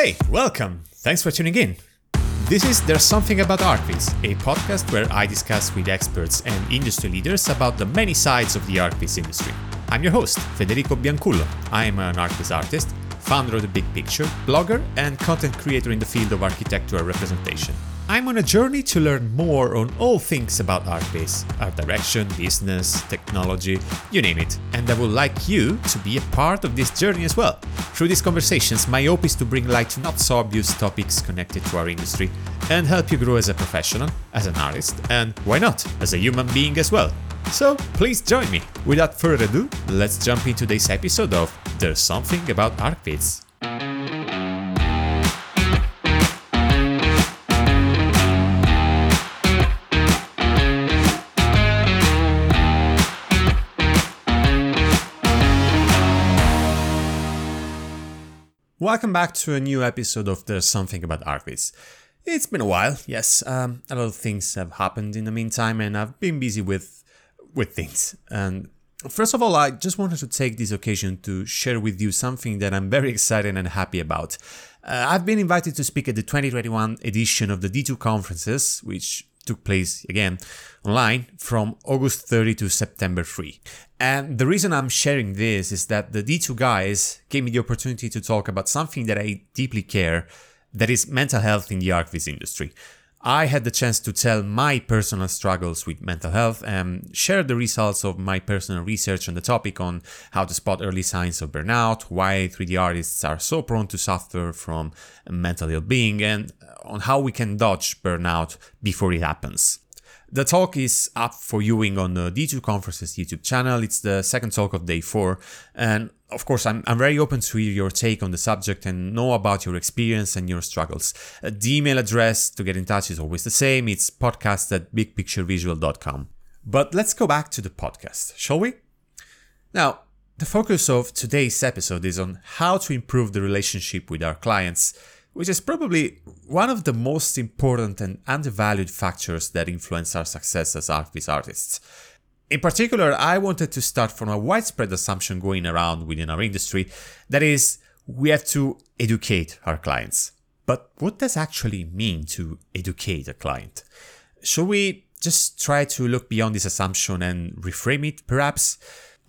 Hey, welcome. Thanks for tuning in. This is There's Something About ArchViz, a podcast where I discuss with experts and industry leaders about the many sides of the ArchViz industry. I'm your host, Federico Biancullo. I am an ArchViz artist, founder of The Big Picture, blogger, and content creator in the field of architectural representation. I'm on a journey to learn more on all things about ArchViz, art direction, business, technology, you name it. And I would like you to be a part of this journey as well. Through these conversations, my hope is to bring light to not so obvious topics connected to our industry and help you grow as a professional, as an artist, and why not, as a human being as well. So please join me. Without further ado, let's jump into today's episode of There's Something About ArchViz. Welcome back to a new episode of There's Something About ArchViz. It's been a while, yes. Um, a lot of things have happened in the meantime, and I've been busy with with things. And first of all, I just wanted to take this occasion to share with you something that I'm very excited and happy about. Uh, I've been invited to speak at the 2021 edition of the D2 conferences, which took place again online from August 30 to September 3. And the reason I'm sharing this is that the D2 guys gave me the opportunity to talk about something that I deeply care, that is mental health in the ArchViz industry. I had the chance to tell my personal struggles with mental health and share the results of my personal research on the topic on how to spot early signs of burnout, why 3D artists are so prone to suffer from mental ill-being, and on how we can dodge burnout before it happens. The talk is up for viewing on the D2 Conferences YouTube channel. It's the second talk of day four. And of course, I'm, I'm very open to hear your take on the subject and know about your experience and your struggles. Uh, the email address to get in touch is always the same. It's podcast at bigpicturevisual.com. But let's go back to the podcast, shall we? Now, the focus of today's episode is on how to improve the relationship with our clients which is probably one of the most important and undervalued factors that influence our success as ArchViz artists. In particular, I wanted to start from a widespread assumption going around within our industry that is, we have to educate our clients. But what does actually mean to educate a client? Should we just try to look beyond this assumption and reframe it, perhaps?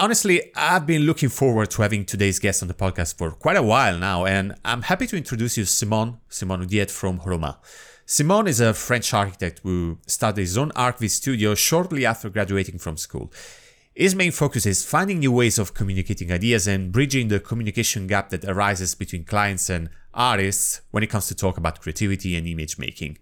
Honestly, I've been looking forward to having today's guest on the podcast for quite a while now, and I'm happy to introduce you Simon, Simon Oudiet from Orama. Simon is a French architect who started his own ArchViz studio shortly after graduating from school. His main focus is finding new ways of communicating ideas and bridging the communication gap that arises between clients and artists when it comes to talk about creativity and image making.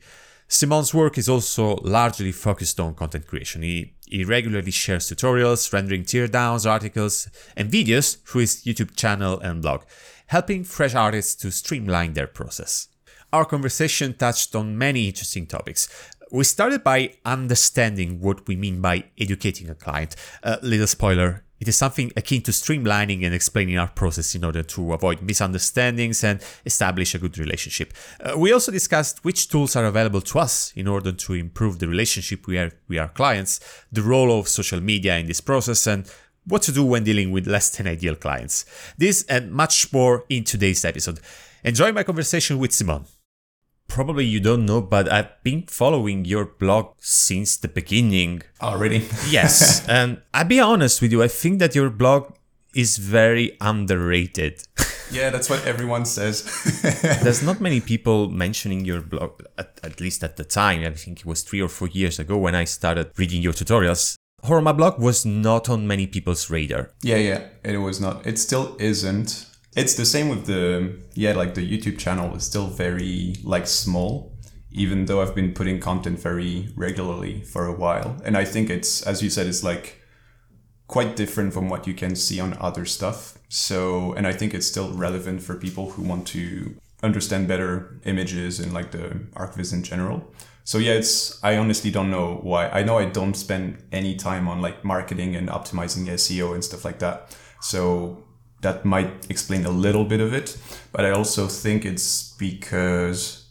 Simon's work is also largely focused on content creation. He, he regularly shares tutorials, rendering teardowns, articles, and videos through his YouTube channel and blog, helping fresh artists to streamline their process. Our conversation touched on many interesting topics. We started by understanding what we mean by educating a client. A little spoiler, it is something akin to streamlining and explaining our process in order to avoid misunderstandings and establish a good relationship. Uh, we also discussed which tools are available to us in order to improve the relationship we have with our clients, the role of social media in this process, and what to do when dealing with less than ideal clients. This and much more in today's episode. Enjoy my conversation with Simon probably you don't know, but I've been following your blog since the beginning. Oh, Already? yes. And I'll be honest with you, I think that your blog is very underrated. Yeah, that's what everyone says. There's not many people mentioning your blog, at, at, least at the time. I think it was three or four years ago when I started reading your tutorials. Orama blog was not on many people's radar. Yeah, yeah, it was not. It still isn't it's the same with the yeah like the youtube channel is still very like small even though i've been putting content very regularly for a while. And i think it's as you said it's like quite different from what you can see on other stuff. So and i think it's still relevant for people who want to understand better images and like the archviz in general. So yeah it's i honestly don't know why. I know i don't spend any time on like marketing and optimizing seo and stuff like that. So that might explain a little bit of it. But I also think it's because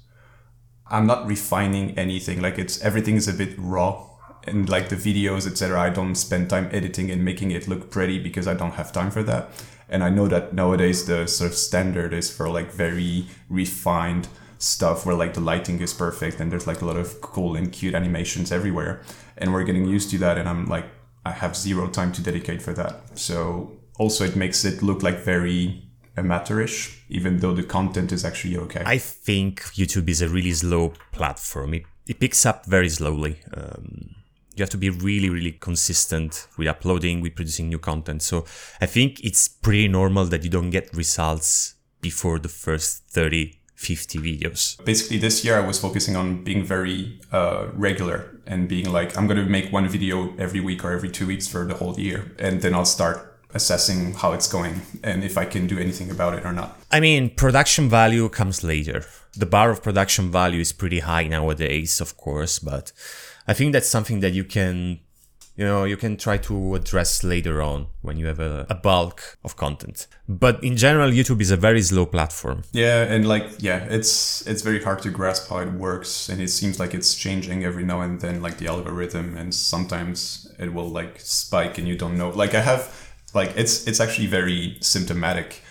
I'm not refining anything. Like it's everything is a bit raw. And like the videos, etc., I don't spend time editing and making it look pretty because I don't have time for that. And I know that nowadays the sort of standard is for like very refined stuff where like the lighting is perfect and there's like a lot of cool and cute animations everywhere. And we're getting used to that. And I'm like, I have zero time to dedicate for that. So also it makes it look like very amateurish, even though the content is actually okay. I think YouTube is a really slow platform. It, it picks up very slowly. Um, you have to be really, really consistent with uploading, with producing new content. So I think it's pretty normal that you don't get results before the first 30, 50 videos. Basically, this year I was focusing on being very uh, regular and being like, I'm going to make one video every week or every two weeks for the whole year. And then I'll start assessing how it's going and if I can do anything about it or not. I mean, production value comes later. The bar of production value is pretty high nowadays, of course, but I think that's something that you can you know you can try to address later on when you have a, a, bulk of content but in general youtube is a very slow platform yeah and like yeah it's it's very hard to grasp how it works and it seems like it's changing every now and then like the algorithm and sometimes it will like spike and you don't know like i have like it's it's actually very symptomatic.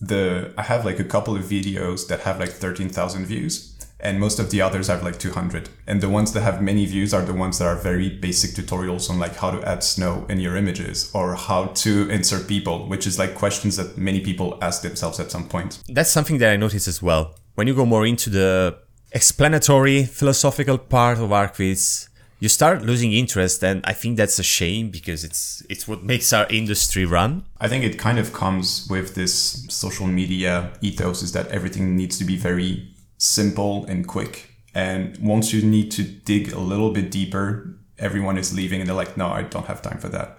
The I have like a couple of videos that have like thirteen thousand views, and most of the others have like 200 and the ones that have many views are the ones that are very basic tutorials on like how to add snow in your images or how to insert people which is like questions that many people ask themselves at some point. That's something that i noticed as well. When you go more into the explanatory philosophical part of ArchViz you start losing interest and i think that's a shame because it's it's what makes our industry run. I think it kind of comes with this social media ethos is that everything needs to be very simple and quick. And once you need to dig a little bit deeper everyone is leaving and they're like no i don't have time for that.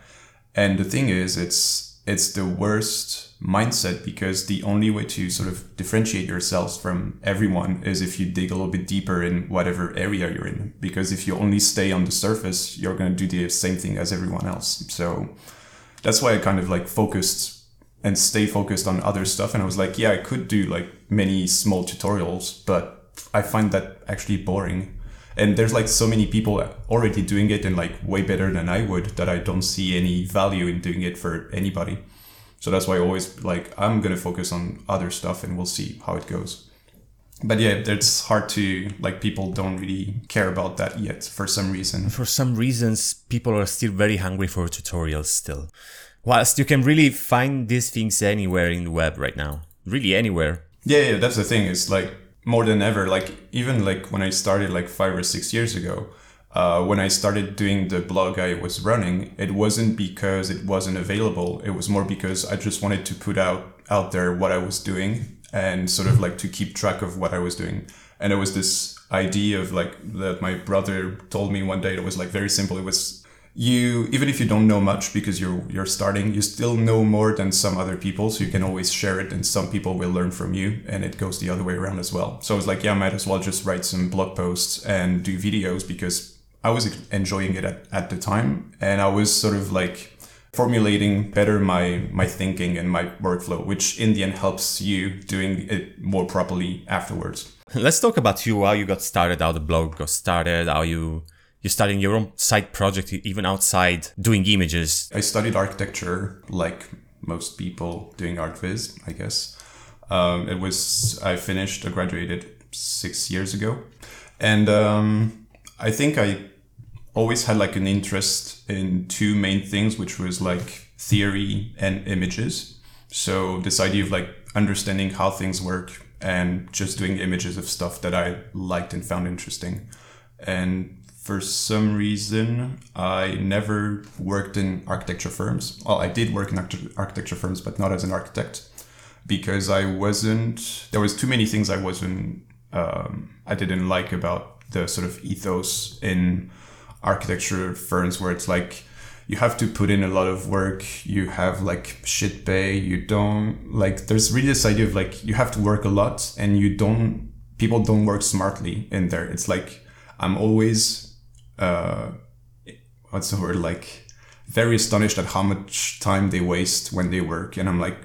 And the thing is it's it's the worst mindset because the only way to sort of differentiate yourselves from everyone is if you dig a little bit deeper in whatever area you're in. Because if you only stay on the surface, you're going to do the same thing as everyone else. So that's why I kind of like focused and stay focused on other stuff. And I was like, yeah, I could do like many small tutorials, but I find that actually boring. And there's like so many people already doing it and like way better than I would that I don't see any value in doing it for anybody. So that's why I always like I'm gonna focus on other stuff and we'll see how it goes. But yeah, it's hard to like people don't really care about that yet for some reason. For some reasons, people are still very hungry for tutorials still. Whilst you can really find these things anywhere in the web right now. Really anywhere. Yeah, yeah, that's the thing. It's like more than ever. Like even like when I started like five or six years ago, uh, when I started doing the blog I was running, it wasn't because it wasn't available. It was more because I just wanted to put out out there what I was doing and sort of like to keep track of what I was doing. And it was this idea of like that my brother told me one day. It was like very simple. It was you even if you don't know much because you're you're starting, you still know more than some other people. So you can always share it, and some people will learn from you. And it goes the other way around as well. So I was like, yeah, I might as well just write some blog posts and do videos because I was enjoying it at, at the time, and I was sort of like formulating better my my thinking and my workflow, which in the end helps you doing it more properly afterwards. Let's talk about you, how you got started, how the blog got started, how you you starting your own side project even outside doing images. I studied architecture like most people doing ArchViz, I guess. Um, it was I finished, I graduated six years ago, and um, I think I always had like an interest in two main things, which was like theory and images. So this idea of like understanding how things work and just doing images of stuff that I liked and found interesting. And for some reason, I never worked in architecture firms. Well, I did work in architecture firms, but not as an architect because I wasn't, there was too many things I wasn't, um, I didn't like about the sort of ethos in architecture firms where it's like you have to put in a lot of work you have like shit pay you don't like there's really this idea of like you have to work a lot and you don't people don't work smartly in there. It's like i'm always uh what's the word? Like very astonished at how much time they waste when they work. And i'm like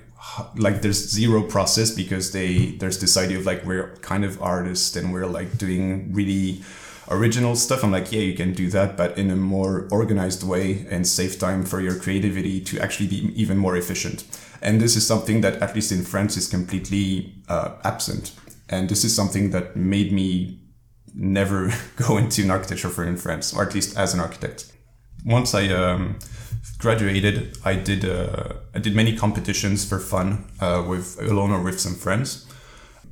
like there's zero process because they there's this idea of like we're kind of artists and we're like doing really original stuff, I'm like, yeah, you can do that, but in a more organized way and save time for your creativity to actually be even more efficient. And this is something that, at least in France, is completely uh, absent. And this is something that made me never go into an architecture firm in France, or at least as an architect. Once I um, graduated, I did uh, I did many competitions for fun uh, with alone or with some friends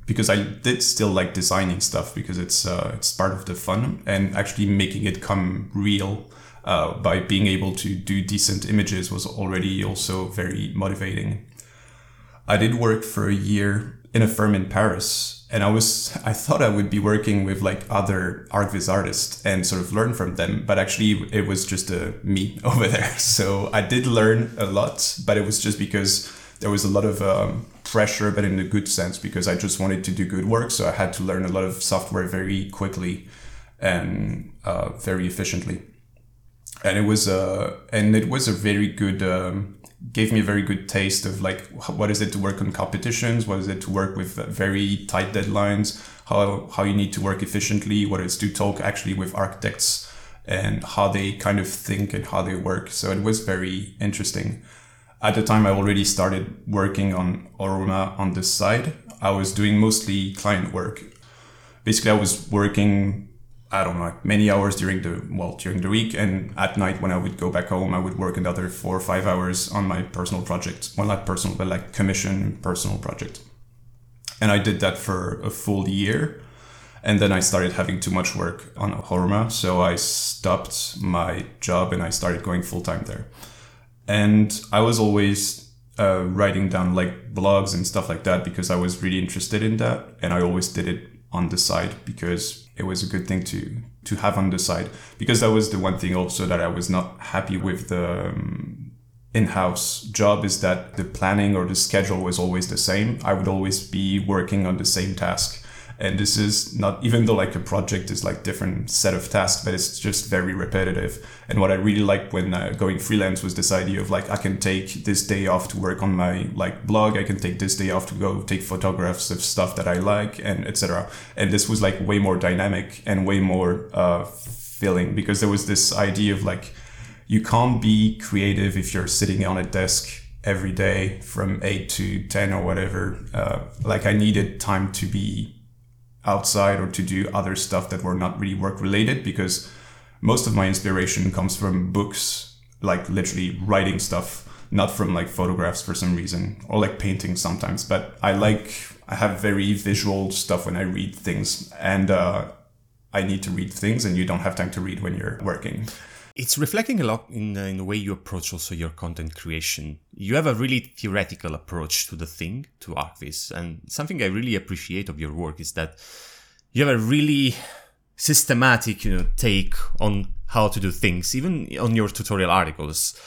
because I did still like designing stuff because it's uh, it's part of the fun and actually making it come real uh, by being able to do decent images was already also very motivating. I did work for a year in a firm in Paris and I was I thought I would be working with like other ArchViz artists and sort of learn from them, but actually it was just a me over there. So I did learn a lot, but it was just because there was a lot of um, pressure, but in a good sense, because I just wanted to do good work. So I had to learn a lot of software very quickly and uh, very efficiently. And it was a uh, and it was a very good um, gave me a very good taste of like what is it to work on competitions, what is it to work with very tight deadlines, how how you need to work efficiently, what is to talk actually with architects and how they kind of think and how they work. So it was very interesting at the time I already started working on Orama on this side. I was doing mostly client work. Basically, I was working, I don't know, many hours during the, well, during the week. And at night, when I would go back home, I would work another four or five hours on my personal project. Well, not personal, but like commission personal project. And I did that for a full year. And then I started having too much work on Orama. So I stopped my job and I started going full time there and I was always uh, writing down like blogs and stuff like that because I was really interested in that, and I always did it on the side because it was a good thing to to have on the side. Because that was the one thing also that I was not happy with the um, in-house job is that the planning or the schedule was always the same. I would always be working on the same task and this is not even though like a project is like different set of tasks but it's just very repetitive. And what i really liked when uh, going freelance was this idea of like i can take this day off to work on my like blog i can take this day off to go take photographs of stuff that i like and etc and this was like way more dynamic and way more uh, filling because there was this idea of like you can't be creative if you're sitting on a desk every day from 8 to 10 or whatever. Uh, like i needed time to be outside or to do other stuff that were not really work related because most of my inspiration comes from books, like literally writing stuff, not from like photographs for some reason or like painting sometimes. But I like, I have very visual stuff when I read things and uh, I need to read things and you don't have time to read when you're working. It's reflecting a lot in, uh, in the way you approach also your content creation. You have a really theoretical approach to the thing, to ArchViz. And something I really appreciate of your work is that you have a really systematic you know, take on how to do things, even on your tutorial articles.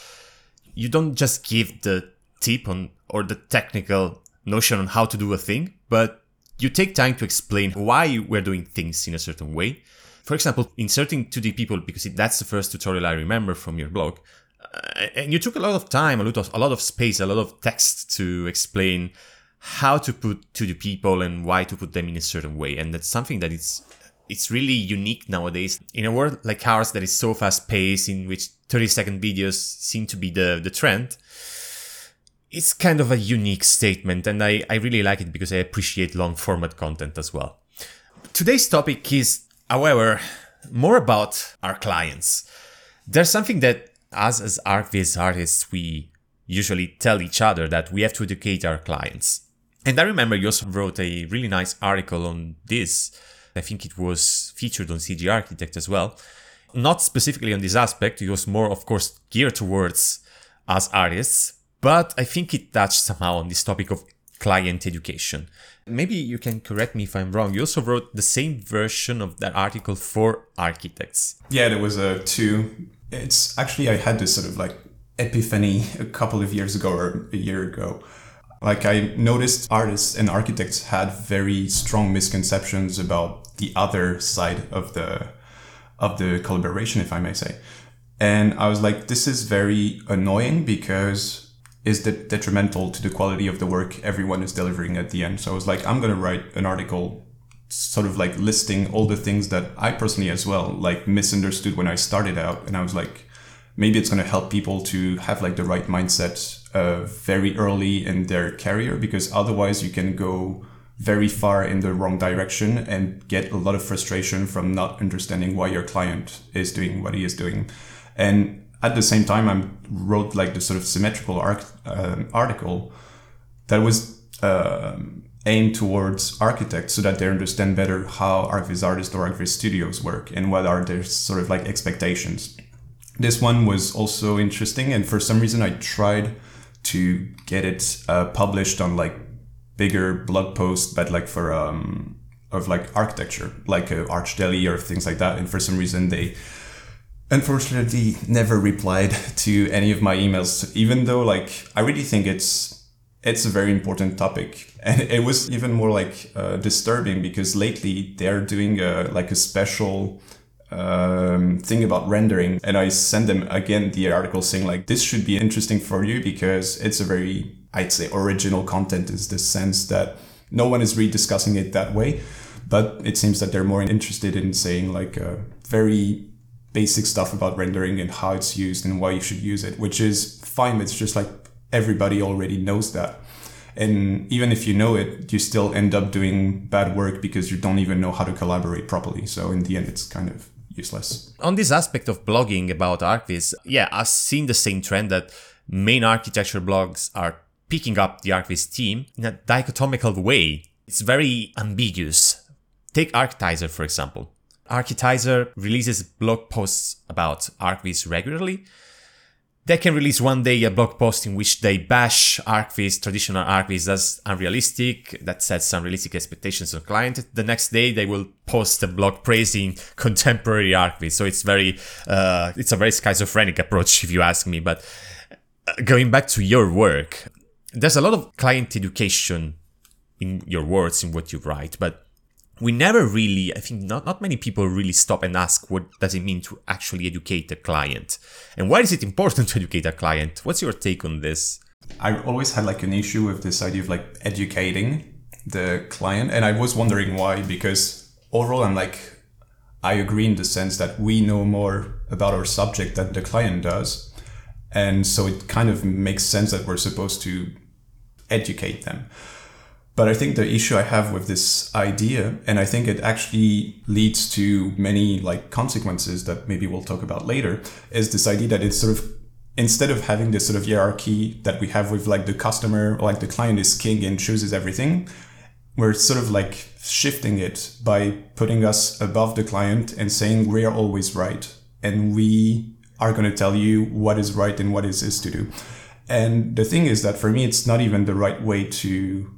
You don't just give the tip on or the technical notion on how to do a thing, but you take time to explain why we're doing things in a certain way for example, inserting 2D people, because that's the first tutorial I remember from your blog, uh, and you took a lot of time, a lot of, a lot of space, a lot of text to explain how to put 2D people and why to put them in a certain way. And that's something that is it's really unique nowadays. In a world like ours that is so fast paced in which 30 second videos seem to be the, the trend it's kind of a unique statement and I, I really like it because i appreciate long format content as well. Today's topic is However, more about our clients. There's something that us as ArchViz artists, we usually tell each other that we have to educate our clients. And I remember you also wrote a really nice article on this. I think it was featured on CG Architect as well. Not specifically on this aspect, it was more, of course, geared towards us artists, but I think it touched somehow on this topic of client education. Maybe you can correct me if I'm wrong. You also wrote the same version of that article for architects. Yeah, there was a two. It's actually I had this sort of like epiphany a couple of years ago or a year ago. Like I noticed artists and architects had very strong misconceptions about the other side of the of the collaboration, if I may say. And I was like, this is very annoying because is that detrimental to the quality of the work everyone is delivering at the end. So I was like, I'm going to write an article sort of like listing all the things that I personally as well like misunderstood when I started out. And I was like, maybe it's going to help people to have like the right mindset uh, very early in their career because otherwise you can go very far in the wrong direction and get a lot of frustration from not understanding why your client is doing what he is doing. And at the same time, I wrote like the sort of symmetrical arc, uh, article that was um, aimed towards architects so that they understand better how ArchViz artists or ArchViz studios work and what are their sort of like expectations. This one was also interesting, and for some reason, I tried to get it uh, published on like bigger blog posts, but like for um of like architecture, like uh, ArchDaily or things like that. And for some reason, they unfortunately never replied to any of my emails, even though like I really think it's it's a very important topic. And it was even more like uh, disturbing because lately they're doing a, like a special um, thing about rendering. And i sent them again the article saying like this should be interesting for you because it's a very i'd say original content is the sense that no one is really discussing it that way. But it seems that they're more interested in saying like uh, very basic stuff about rendering and how it's used and why you should use it which is fine it's just like everybody already knows that and even if you know it you still end up doing bad work because you don't even know how to collaborate properly so in the end it's kind of useless On this aspect of blogging about ArchViz, yeah, I've seen the same trend that main architecture blogs are picking up the ArchViz team in a dichotomical way. It's very ambiguous. Take Architizer, for example. Architizer releases blog posts about ArchViz regularly. They can release one day a blog post in which they bash ArchViz, traditional ArchViz as unrealistic, that sets unrealistic expectations on client. The next day they will post a blog praising contemporary ArchViz. So it's very, uh, it's a very schizophrenic approach if you ask me. But uh, going back to your work, there's a lot of client education in your words, in what you write, but we never really i think not, not many people really stop and ask what does it mean to actually educate a client? And why is it important to educate a client? What's your take on this? I always had like an issue with this idea of like educating the client and i was wondering why because overall i'm like i agree in the sense that we know more about our subject than the client does and so it kind of makes sense that we're supposed to educate them but I think the issue I have with this idea, and I think it actually leads to many like consequences that maybe we'll talk about later, is this idea that it's sort of instead of having this sort of hierarchy that we have with like the customer like the client is king and chooses everything, we're sort of like shifting it by putting us above the client and saying we are always right and we are going to tell you what is right and what is is to do. And the thing is that for me, it's not even the right way to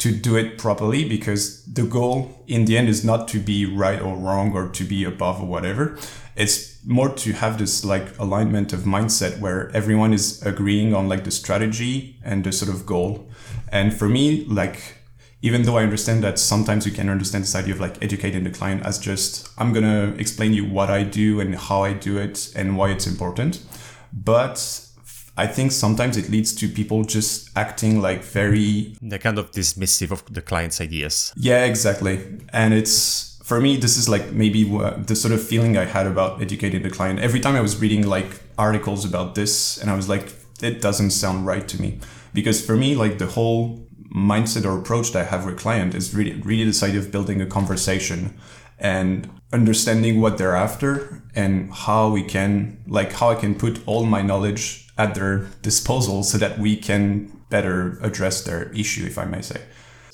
to do it properly because the goal in the end is not to be right or wrong or to be above or whatever. It's more to have this like alignment of mindset where everyone is agreeing on like the strategy and the sort of goal. And for me, like, even though I understand that sometimes you can understand this idea of like educating the client as just, I'm going to explain you what I do and how I do it and why it's important. But I think sometimes it leads to people just acting like very they're kind of dismissive of the client's ideas. Yeah exactly. And it's for me this is like maybe the sort of feeling I had about educating the client. Every time I was reading like articles about this and I was like it doesn't sound right to me. Because for me like the whole mindset or approach that I have with client is really really this idea of building a conversation and understanding what they're after and how we can like how I can put all my knowledge at their disposal so that we can better address their issue, if I may say.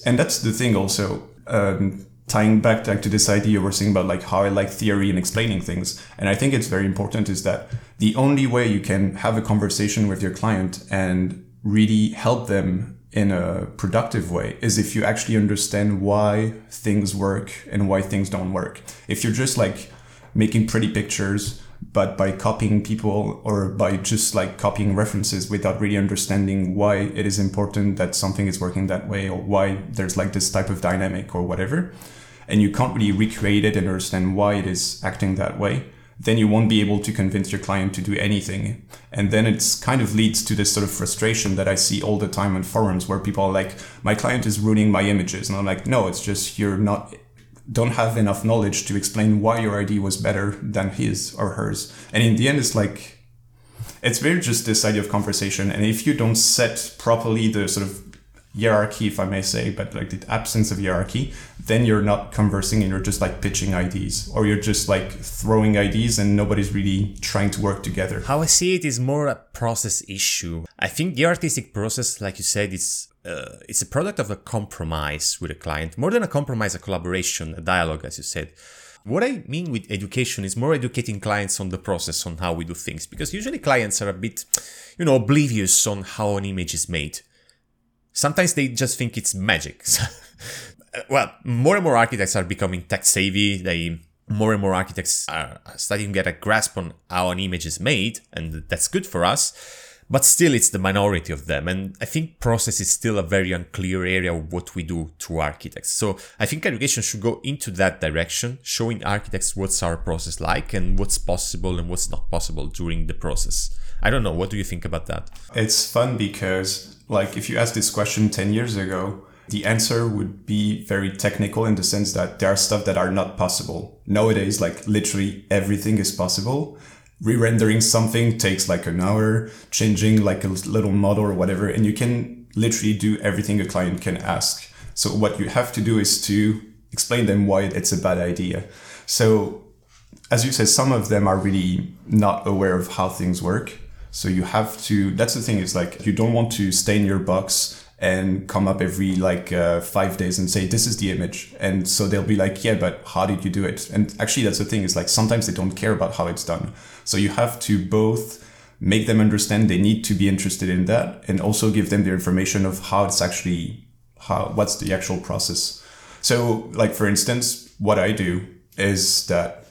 And that's the thing also. Um, tying back to this idea we're saying about like how I like theory and explaining things. And I think it's very important is that the only way you can have a conversation with your client and really help them in a productive way is if you actually understand why things work and why things don't work. If you're just like making pretty pictures but by copying people or by just like copying references without really understanding why it is important that something is working that way or why there's like this type of dynamic or whatever and you can't really recreate it and understand why it is acting that way then you won't be able to convince your client to do anything. And then it's kind of leads to this sort of frustration that i see all the time on forums where people are like my client is ruining my images. And i'm like no it's just you're not don't have enough knowledge to explain why your idea was better than his or hers. And in the end, it's like it's very just this idea of conversation. And if you don't set properly the sort of hierarchy, if I may say, but like the absence of hierarchy, then you're not conversing and you're just like pitching ideas or you're just like throwing ideas and nobody's really trying to work together. How I see it is more a process issue. I think the artistic process, like you said, is uh, it's a product of a compromise with a client, more than a compromise, a collaboration, a dialogue, as you said. What I mean with education is more educating clients on the process, on how we do things, because usually clients are a bit, you know, oblivious on how an image is made. Sometimes they just think it's magic. well, more and more architects are becoming tech savvy. They more and more architects are starting to get a grasp on how an image is made, and that's good for us but still it's the minority of them. And i think process is still a very unclear area of what we do to architects. So i think education should go into that direction showing architects what's our process like and what's possible and what's not possible during the process. I don't know. What do you think about that? It's fun because like if you asked this question 10 years ago the answer would be very technical in the sense that there are stuff that are not possible. Nowadays like literally everything is possible re-rendering something takes like an hour, changing like a little model or whatever, and you can literally do everything a client can ask. So what you have to do is to explain them why it's a bad idea. So as you said, some of them are really not aware of how things work. So you have to, that's the thing is like, you don't want to stay in your box and come up every like uh, five days and say this is the image. And so they'll be like yeah but how did you do it? And actually that's the thing is like sometimes they don't care about how it's done. So you have to both make them understand they need to be interested in that and also give them the information of how it's actually how what's the actual process. So like for instance what i do is that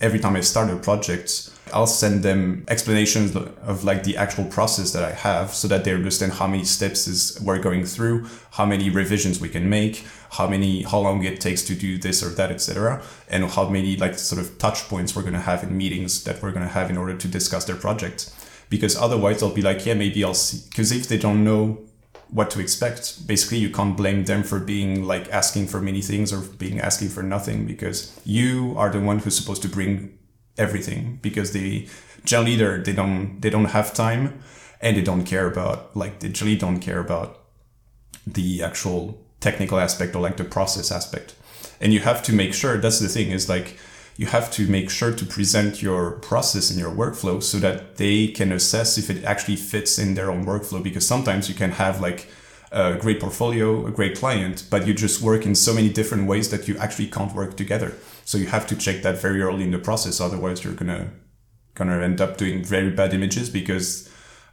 every time i start a project I'll send them explanations of like the actual process that I have so that they understand how many steps is we're going through, how many revisions we can make, how many how long it takes to do this or that, etc. And how many like sort of touch points we're gonna have in meetings that we're gonna have in order to discuss their project. Because otherwise they'll be like, yeah, maybe I'll see because if they don't know what to expect. Basically, you can't blame them for being like asking for many things or being asking for nothing because you are the one who's supposed to bring everything because they generally they they don't they don't have time and they don't care about like they generally don't care about the actual technical aspect or like the process aspect. And you have to make sure that's the thing is like you have to make sure to present your process and your workflow so that they can assess if it actually fits in their own workflow because sometimes you can have like a great portfolio a great client but you just work in so many different ways that you actually can't work together so you have to check that very early in the process. Otherwise, you're gonna gonna end up doing very bad images because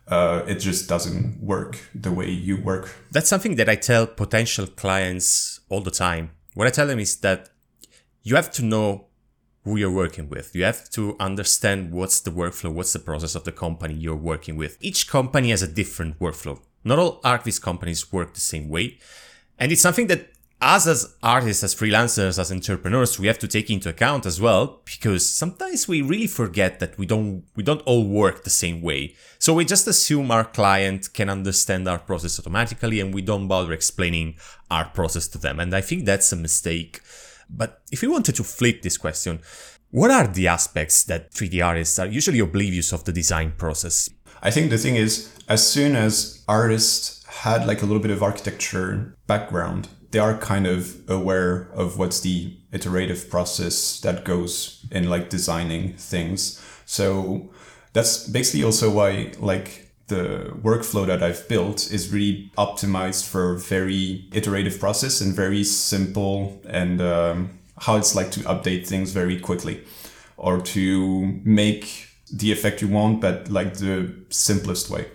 uh, it just doesn't work the way you work. That's something that I tell potential clients all the time. What I tell them is that you have to know who you're working with. You have to understand what's the workflow, what's the process of the company you're working with. Each company has a different workflow. Not all ArchViz companies work the same way. And it's something that us as artists, as freelancers, as entrepreneurs, we have to take into account as well, because sometimes we really forget that we don't we don't all work the same way. So we just assume our client can understand our process automatically and we don't bother explaining our process to them. And I think that's a mistake. But if we wanted to flip this question, what are the aspects that 3D artists are usually oblivious of the design process? I think the thing is, as soon as artists had like a little bit of architecture background, they are kind of aware of what's the iterative process that goes in like designing things. So that's basically also why like the workflow that I've built is really optimized for very iterative process and very simple and um, how it's like to update things very quickly or to make the effect you want, but like the simplest way.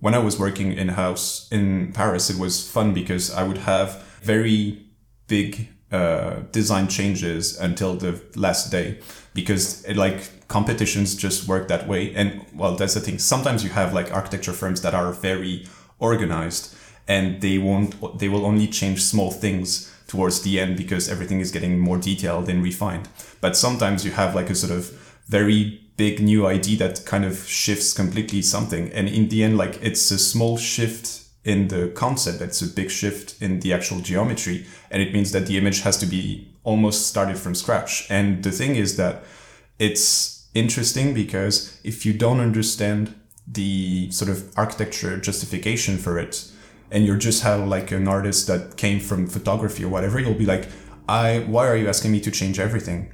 When I was working in house in Paris, it was fun because I would have very big uh, design changes until the last day because it, like competitions just work that way. And well, that's the thing. Sometimes you have like architecture firms that are very organized and they won't, they will only change small things towards the end because everything is getting more detailed and refined. But sometimes you have like a sort of very big new idea that kind of shifts completely something. And in the end, like it's a small shift in the concept. That's a big shift in the actual geometry. And it means that the image has to be almost started from scratch. And the thing is that it's interesting because if you don't understand the sort of architecture justification for it and you're just have like an artist that came from photography or whatever you'll be like i why are you asking me to change everything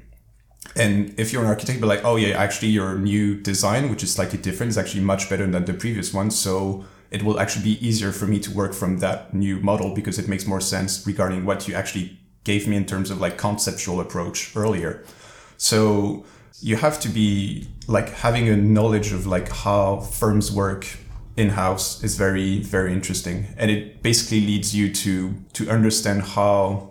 and if you're an architect, be like, oh yeah, actually your new design, which is slightly different, is actually much better than the previous one. So it will actually be easier for me to work from that new model because it makes more sense regarding what you actually gave me in terms of like conceptual approach earlier. So you have to be like having a knowledge of like how firms work in house is very very interesting and it basically leads you to to understand how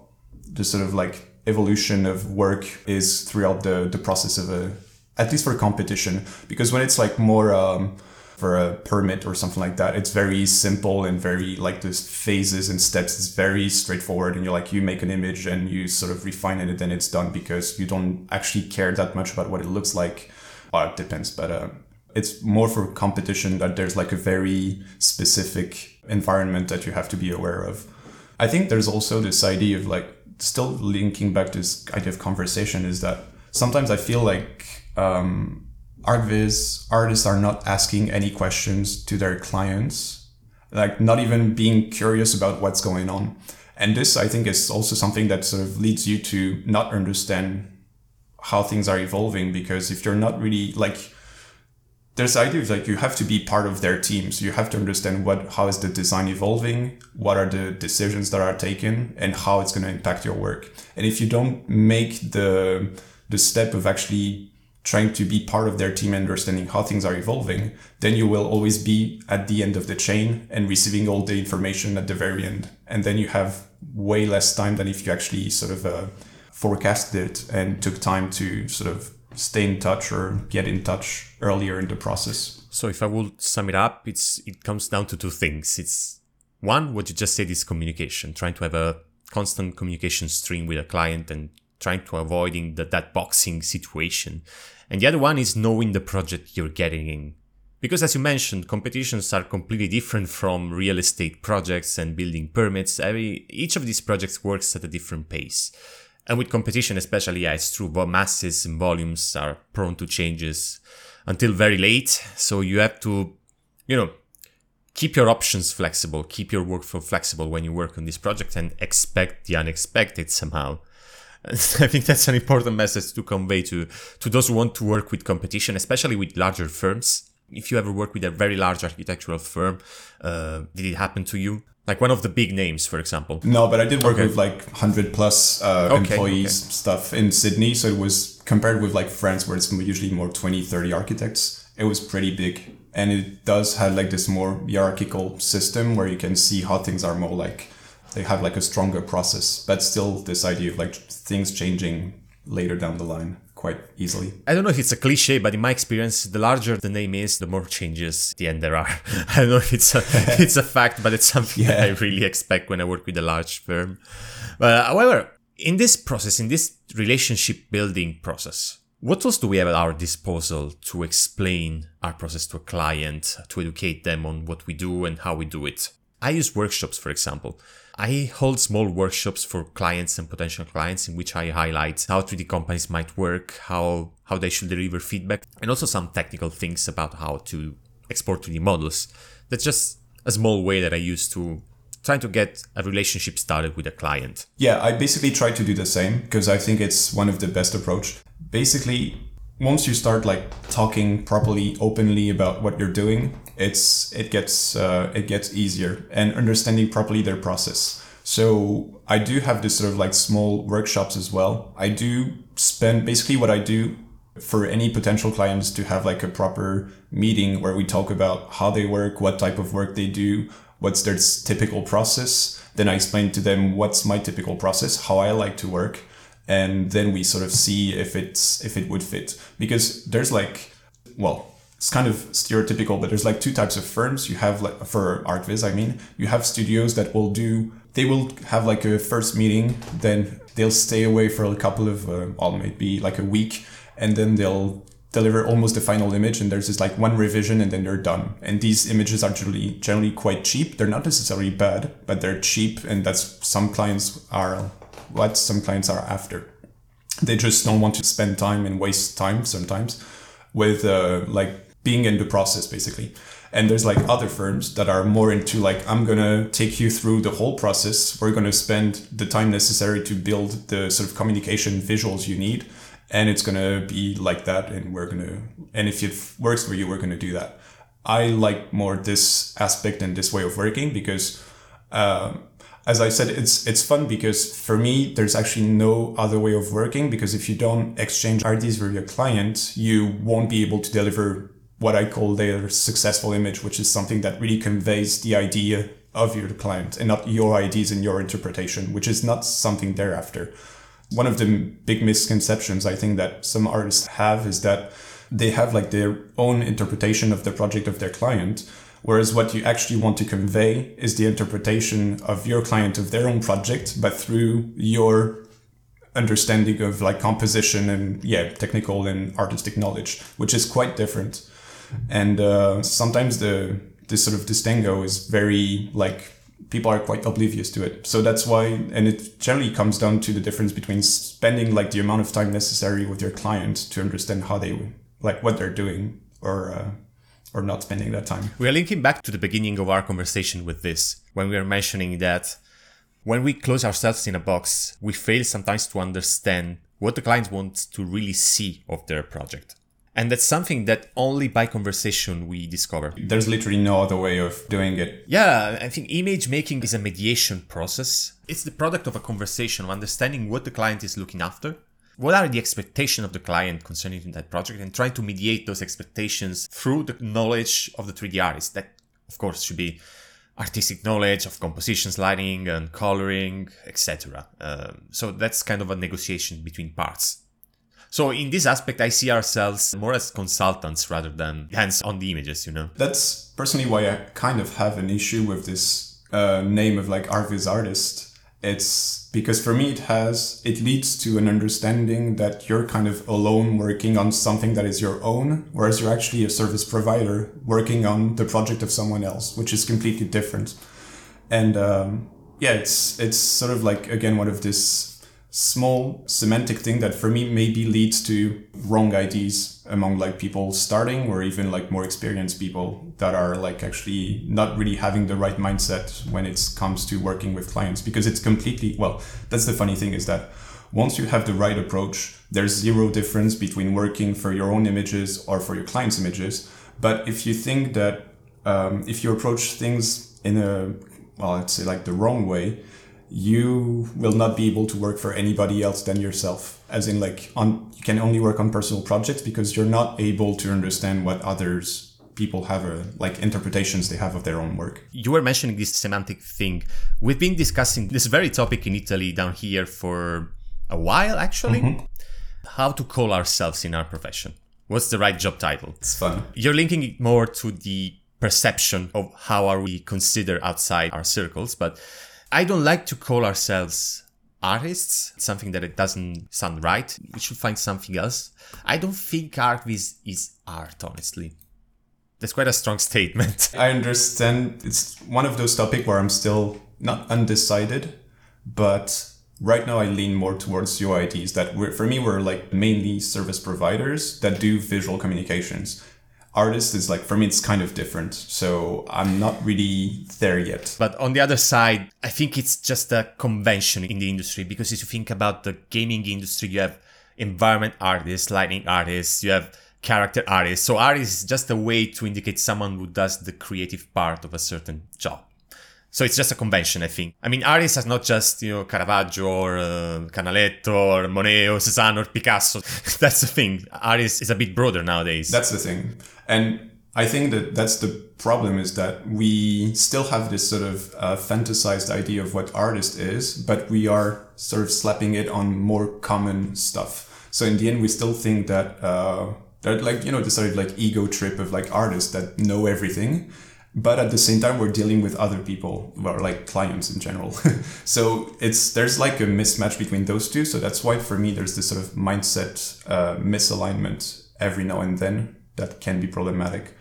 the sort of like evolution of work is throughout the the process of a at least for competition because when it's like more um, for a permit or something like that. It's very simple and very like the phases and steps it's very straightforward and you're like you make an image and you sort of refine it and then it's done because you don't actually care that much about what it looks like. Well, it depends but uh, it's more for competition that there's like a very specific environment that you have to be aware of. I think there's also this idea of like still linking back to this idea of conversation is that sometimes I feel like um, ArchViz artists are not asking any questions to their clients, like not even being curious about what's going on. And this, I think, is also something that sort of leads you to not understand how things are evolving because if you're not really like there's the idea of like you have to be part of their team so you have to understand what how is the design evolving what are the decisions that are taken and how it's going to impact your work and if you don't make the the step of actually trying to be part of their team and understanding how things are evolving then you will always be at the end of the chain and receiving all the information at the very end and then you have way less time than if you actually sort of uh, forecasted it and took time to sort of stay in touch or get in touch earlier in the process. So if I would sum it up, it's it comes down to two things. It's one, what you just said is communication, trying to have a constant communication stream with a client and trying to avoiding the, that boxing situation. And the other one is knowing the project you're getting in. Because as you mentioned, competitions are completely different from real estate projects and building permits. Every, each of these projects works at a different pace. And with competition, especially, yeah, it's true, but masses and volumes are prone to changes until very late. So you have to, you know, keep your options flexible, keep your workflow flexible when you work on this project and expect the unexpected somehow. I think that's an important message to convey to, to those who want to work with competition, especially with larger firms. If you ever work with a very large architectural firm, uh, did it happen to you? Like one of the big names, for example. No, but I did work okay. with like 100 plus uh, okay, employees okay. stuff in Sydney. So it was compared with like France, where it's usually more 20, 30 architects. It was pretty big. And it does have like this more hierarchical system where you can see how things are more like they have like a stronger process, but still this idea of like things changing later down the line quite easily. I don't know if it's a cliche, but in my experience, the larger the name is, the more changes the end there are. I don't know if it's a, it's a fact, but it's something yeah. I really expect when I work with a large firm. But uh, however, in this process, in this relationship building process, what tools do we have at our disposal to explain our process to a client, to educate them on what we do and how we do it? I use workshops, for example. I hold small workshops for clients and potential clients in which I highlight how 3D companies might work, how, how they should deliver feedback, and also some technical things about how to export 3D models. That's just a small way that I use to try to get a relationship started with a client. Yeah, I basically try to do the same because I think it's one of the best approach. Basically, once you start like talking properly openly about what you're doing it's it gets uh, it gets easier and understanding properly their process. So i do have this sort of like small workshops as well. I do spend basically what i do for any potential clients to have like a proper meeting where we talk about how they work what type of work they do what's their typical process. Then i explain to them what's my typical process how i like to work and then we sort of see if it's if it would fit. Because there's like well it's kind of stereotypical but there's like two types of firms. You have like for archviz i mean you have studios that will do they will have like a first meeting then they'll stay away for a couple of uh, maybe like a week and then they'll deliver almost the final image and there's just like one revision and then they're done. And these images are generally generally quite cheap. They're not necessarily bad but they're cheap and that's some clients are what some clients are after. They just don't want to spend time and waste time sometimes with uh, like being in the process basically. And there's like other firms that are more into like, I'm to take you through the whole process. We're to spend the time necessary to build the sort of communication visuals you need. And it's to be like that. And we're to, and if it works for you, we're to do that. I like more this aspect and this way of working because, um, as I said, it's it's fun because for me, there's actually no other way of working because if you don't exchange ideas with your client, you won't be able to deliver what I call their successful image, which is something that really conveys the idea of your client and not your ideas and your interpretation, which is not something thereafter. One of the big misconceptions I think that some artists have is that they have like their own interpretation of the project of their client. Whereas what you actually want to convey is the interpretation of your client of their own project, but through your understanding of like composition and yeah, technical and artistic knowledge, which is quite different and uh, sometimes the this sort of this distingo is very like people are quite oblivious to it. So that's why and it generally comes down to the difference between spending like the amount of time necessary with your client to understand how they like what they're doing or uh, or not spending that time. We are linking back to the beginning of our conversation with this when we are mentioning that when we close ourselves in a box we fail sometimes to understand what the client wants to really see of their project and that's something that only by conversation we discover. There's literally no other way of doing it. Yeah, I think image making is a mediation process. It's the product of a conversation, of understanding what the client is looking after. What are the expectations of the client concerning that project and trying to mediate those expectations through the knowledge of the 3D artist. That, of course, should be artistic knowledge of compositions, lighting, and coloring, etc. Um, so that's kind of a negotiation between parts. So in this aspect, I see ourselves more as consultants rather than hands on the images, you know? That's personally why I kind of have an issue with this uh, name of like ArchViz artist. It's because for me, it has, it leads to an understanding that you're kind of alone working on something that is your own, whereas you're actually a service provider working on the project of someone else, which is completely different. And, um, yeah, it's, it's sort of like, again, one of this small semantic thing that for me maybe leads to wrong ideas among like people starting or even like more experienced people that are like actually not really having the right mindset when it comes to working with clients because it's completely well that's the funny thing is that once you have the right approach there's zero difference between working for your own images or for your clients images. But if you think that um, if you approach things in a well let's say like the wrong way you will not be able to work for anybody else than yourself. As in like on you can only work on personal projects because you're not able to understand what others people have a, like interpretations they have of their own work. You were mentioning this semantic thing. We've been discussing this very topic in italy down here for a while actually. Mm-hmm. how to call ourselves in our profession. What's the right job title? It's fun. You're linking it more to the perception of how are we considered outside our circles but I don't like to call ourselves artists. Something that it doesn't sound right. We should find something else. I don't think art is, is art, honestly. That's quite a strong statement. I understand. It's one of those topics where I'm still not undecided, but right now I lean more towards UIDs that for me, we're like mainly service providers that do visual communications artist is like for me it's kind of different so i'm not really there yet but on the other side i think it's just a convention in the industry because if you think about the gaming industry you have environment artists lighting artists you have character artists so artist is just a way to indicate someone who does the creative part of a certain job so it's just a convention, I think. I mean, artists are not just, you know, Caravaggio or uh, Canaletto or Monet or Cézanne or Picasso. That's the thing. Artist is a bit broader nowadays. That's the thing. And I think that that's the problem is that we still have this sort of uh, fantasized idea of what artist is, but we are sort of slapping it on more common stuff. So in the end, we still think that, uh, that like, you know, the sort of like ego trip of like artists that know everything. But at the same time, we're dealing with other people, or like clients in general. so it's there's like a mismatch between those two. So that's why for me, there's this sort of mindset uh, misalignment every now and then that can be problematic.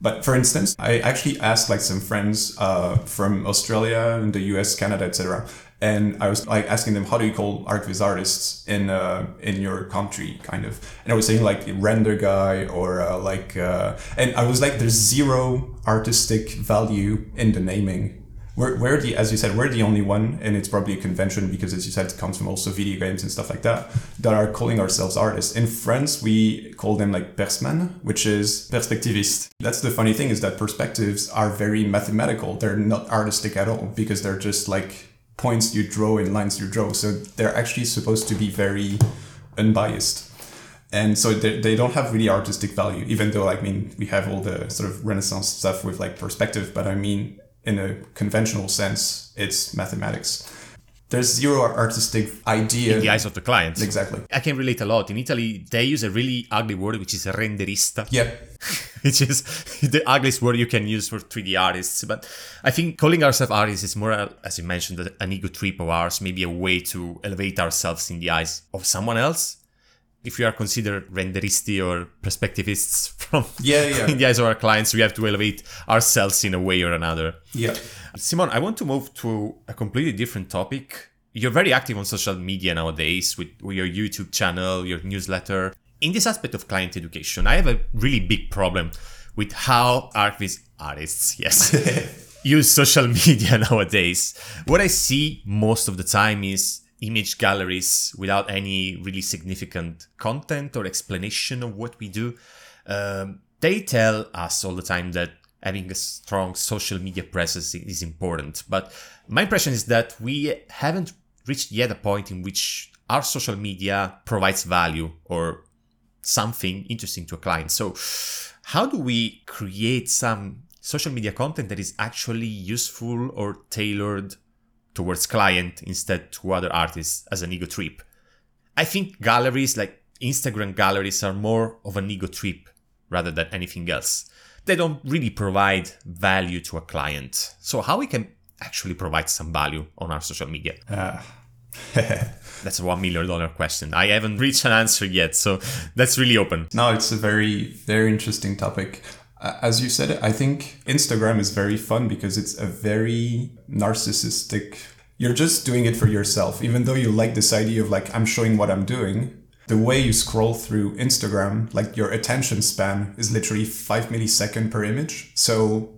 But for instance, I actually asked like some friends uh, from Australia and the US, Canada, etc. and I was like asking them, how do you call ArchViz artists in uh, in your country, kind of? And I was saying like render guy or uh, like, uh, and I was like, there's zero artistic value in the naming. We're, we're the, as you said, we're the only one, and it's probably a convention because, as you said, it comes from also video games and stuff like that, that are calling ourselves artists. In France, we call them like persman, which is perspectivist. That's the funny thing is that perspectives are very mathematical. They're not artistic at all because they're just like points you draw and lines you draw. So they're actually supposed to be very unbiased. And so they, they don't have really artistic value, even though, I mean, we have all the sort of Renaissance stuff with like perspective, but I mean, in a conventional sense, it's mathematics. There's zero artistic idea. In the eyes of the clients. Exactly. I can relate a lot. In Italy, they use a really ugly word, which is renderista. Yeah. which is the ugliest word you can use for 3D artists. But I think calling ourselves artists is more, as you mentioned, an ego trip of ours, maybe a way to elevate ourselves in the eyes of someone else. If we are considered renderisti or perspectivists from yeah, yeah. in the eyes of our clients, we have to elevate ourselves in a way or another. Yeah. Simon, I want to move to a completely different topic. You're very active on social media nowadays with, with your YouTube channel, your newsletter. In this aspect of client education, I have a really big problem with how ArchViz artists, yes, use social media nowadays. What I see most of the time is image galleries without any really significant content or explanation of what we do. Um, they tell us all the time that having a strong social media presence is important. But my impression is that we haven't reached yet a point in which our social media provides value or something interesting to a client. So, how do we create some social media content that is actually useful or tailored towards client instead to other artists as an ego trip? I think galleries like Instagram galleries are more of an ego trip rather than anything else they don't really provide value to a client. So how we can actually provide some value on our social media? Uh. that's a one million dollar question. I haven't reached an answer yet, so that's really open. No, it's a very very interesting topic. As you said, I think Instagram is very fun because it's a very narcissistic. You're just doing it for yourself, even though you like this idea of like I'm showing what I'm doing the way you scroll through Instagram, like your attention span is literally five millisecond per image. So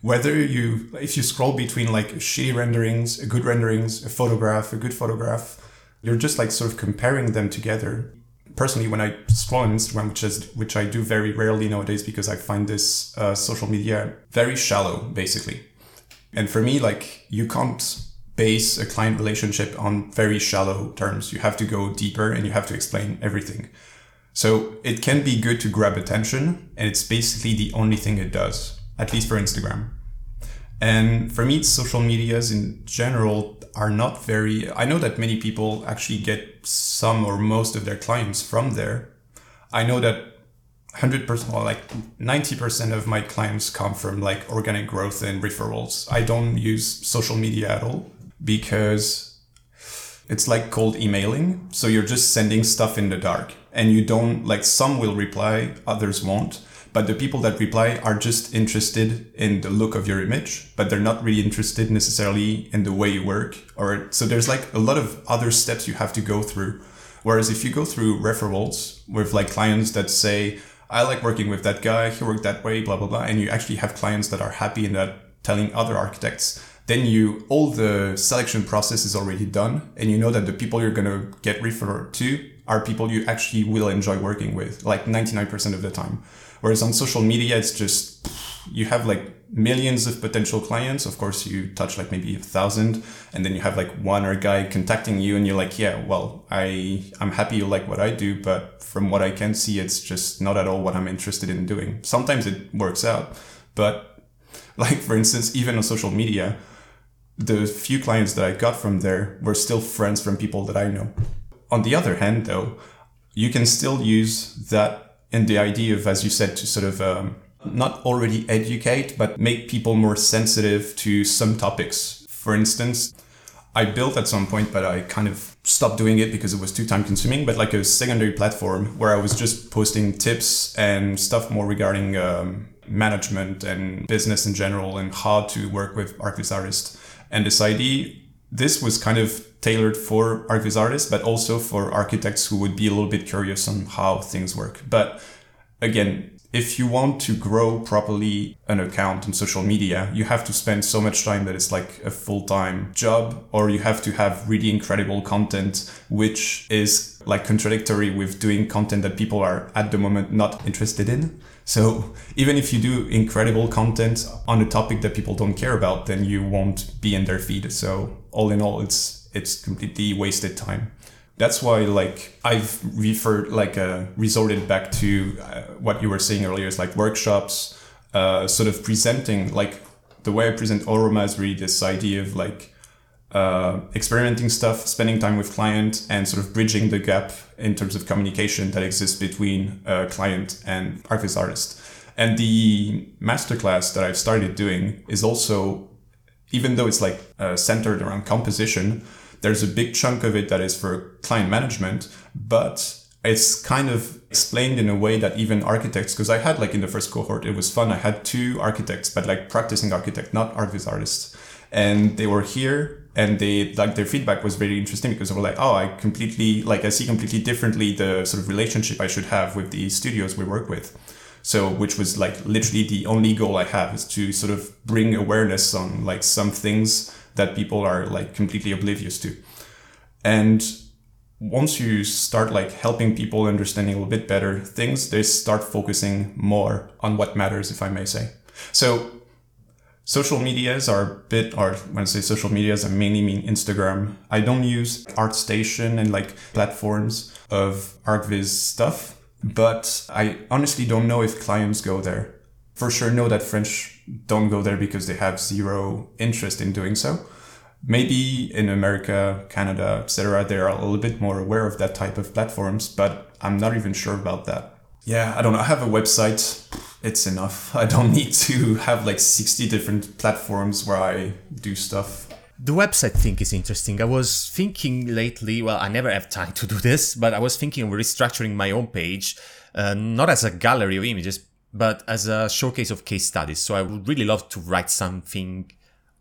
whether you, if you scroll between like shitty renderings, a good renderings, a photograph, a good photograph, you're just like sort of comparing them together. Personally, when I scroll on Instagram, which is which I do very rarely nowadays because I find this uh, social media very shallow, basically. And for me, like you can't base a client relationship on very shallow terms. You have to go deeper and you have to explain everything. So it can be good to grab attention, and it's basically the only thing it does, at least for Instagram. And for me, social medias in general are not very. I know that many people actually get some or most of their clients from there. I know that 100% or like 90% of my clients come from like organic growth and referrals. I don't use social media at all because it's like cold emailing. So you're just sending stuff in the dark and you don't like some will reply, others won't. But the people that reply are just interested in the look of your image, but they're not really interested necessarily in the way you work. Or so there's like a lot of other steps you have to go through. Whereas if you go through referrals with like clients that say, I like working with that guy, he worked that way, blah, blah, blah. And you actually have clients that are happy and that telling other architects, then you all the selection process is already done and you know that the people you're to get referred to are people you actually will enjoy working with like 99% of the time whereas on social media it's just you have like millions of potential clients of course you touch like maybe a thousand and then you have like one or guy contacting you and you're like yeah well i i'm happy you like what i do but from what i can see it's just not at all what i'm interested in doing sometimes it works out but like for instance even on social media the few clients that I got from there were still friends from people that I know. On the other hand, though, you can still use that in the idea of, as you said, to sort of um, not already educate, but make people more sensitive to some topics. For instance, I built at some point, but I kind of stopped doing it because it was too time consuming, but like a secondary platform where I was just posting tips and stuff more regarding um, management and business in general and how to work with artists. And this idea this was kind of tailored for ArchViz artists, but also for architects who would be a little bit curious on how things work. But again, if you want to grow properly an account on social media, you have to spend so much time that it's like a full time job, or you have to have really incredible content, which is like contradictory with doing content that people are at the moment not interested in. So even if you do incredible content on a topic that people don't care about, then you won't be in their feed. So all in all, it's it's completely wasted time that's why like I've referred like uh, resorted back to uh, what you were saying earlier is like workshops, uh, sort of presenting like the way I present Orama is really this idea of like uh, experimenting stuff, spending time with client, and sort of bridging the gap in terms of communication that exists between a client and artist artist. And the masterclass that I've started doing is also, even though it's like uh, centered around composition, there's a big chunk of it that is for client management, but it's kind of explained in a way that even architects, because I had like in the first cohort, it was fun. I had two architects, but like practicing architect, not ArchViz artists. And they were here and they like their feedback was very interesting because they were like, oh, I completely like I see completely differently the sort of relationship I should have with the studios we work with. So, which was like literally the only goal I have is to sort of bring awareness on like some things that people are like completely oblivious to. And once you start like helping people understanding a little bit better things, they start focusing more on what matters, if I may say. So social medias are a bit, or when I say social medias, I mainly mean Instagram. I don't use ArtStation and like platforms of ArchViz stuff, but I honestly don't know if clients go there. For sure know that French don't go there because they have zero interest in doing so. Maybe in America, Canada, etc., they are a little bit more aware of that type of platforms, but I'm not even sure about that. Yeah, I don't know. I have a website. It's enough. I don't need to have like 60 different platforms where I do stuff. The website thing is interesting. I was thinking lately, well, I never have time to do this, but I was thinking of restructuring my own page, uh, not as a gallery of images, but as a showcase of case studies. So I would really love to write something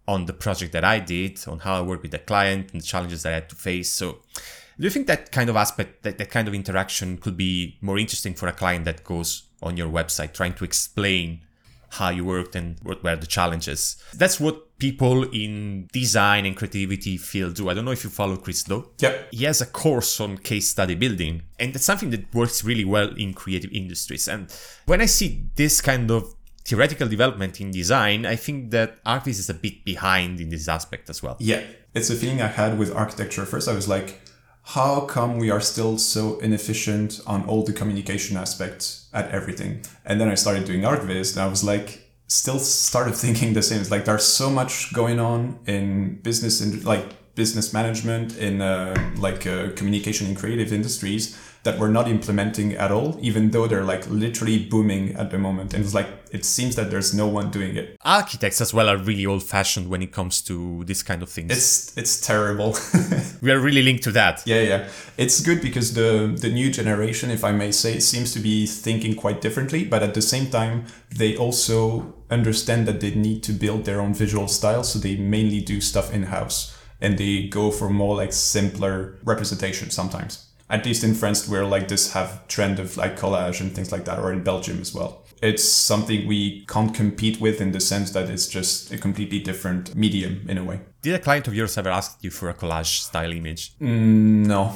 on the project that I did, on how I work with the client and the challenges that I had to face. So do you think that kind of aspect, that, that kind of interaction could be more interesting for a client that goes on your website trying to explain how you worked and what were the challenges. That's what people in design and creativity field do. I don't know if you follow Chris Do. Yep. He has a course on case study building, and that's something that works really well in creative industries. And when I see this kind of theoretical development in design, I think that ArchViz is a bit behind in this aspect as well. Yeah. It's a feeling I had with architecture. First, I was like, how come we are still so inefficient on all the communication aspects at everything? And then I started doing ArchViz and I was like, still started thinking the same. It's like there's so much going on in business and like business management in uh, like uh, communication in creative industries that we're not implementing at all, even though they're like literally booming at the moment. And it's like, it seems that there's no one doing it. Architects as well are really old fashioned when it comes to this kind of things. It's, it's terrible. we are really linked to that. Yeah, yeah. It's good because the, the new generation, if I may say, seems to be thinking quite differently, but at the same time, they also understand that they need to build their own visual style. So they mainly do stuff in house and they go for more like simpler representation sometimes at least in France, we're like this have trend of like collage and things like that, or in Belgium as well. It's something we can't compete with in the sense that it's just a completely different medium in a way. Did a client of yours ever ask you for a collage style image? Mm, no.